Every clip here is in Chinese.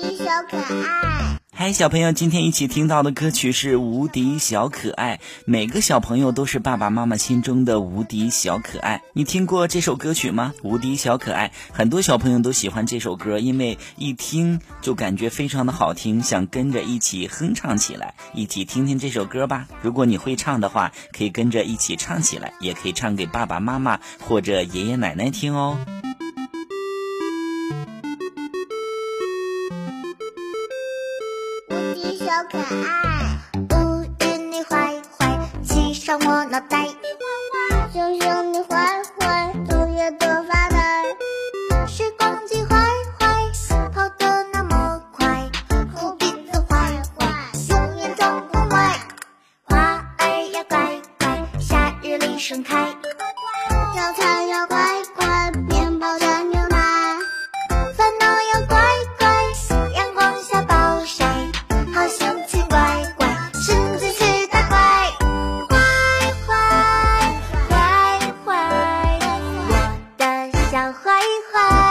敌小可爱。嗨，小朋友，今天一起听到的歌曲是《无敌小可爱》。每个小朋友都是爸爸妈妈心中的无敌小可爱。你听过这首歌曲吗？《无敌小可爱》，很多小朋友都喜欢这首歌，因为一听就感觉非常的好听，想跟着一起哼唱起来。一起听听这首歌吧。如果你会唱的话，可以跟着一起唱起来，也可以唱给爸爸妈妈或者爷爷奶奶听哦。小可爱，乌云你坏坏，骑上我脑袋。熊熊你坏坏，头也多发呆。时光机坏坏，跑得那么快。猴鼻子坏坏，永远装不坏。花儿要乖乖，夏日里盛开。药材要乖的小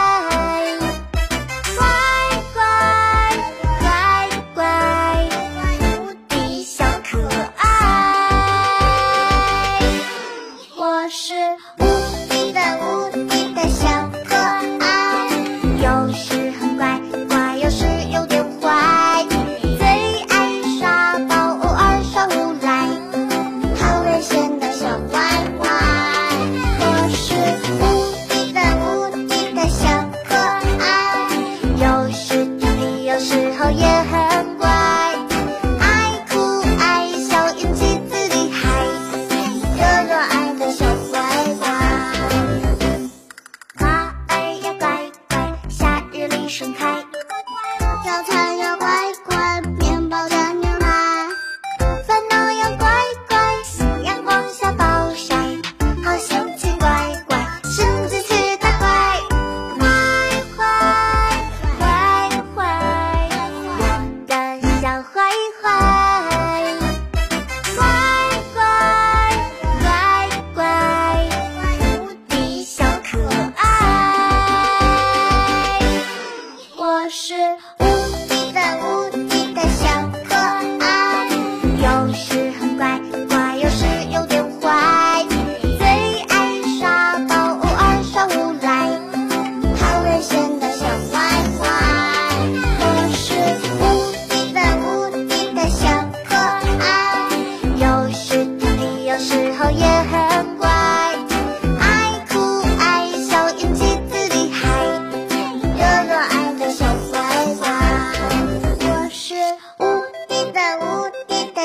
好也很是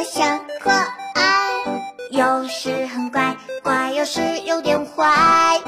小可爱，有时很乖，乖有时有点坏，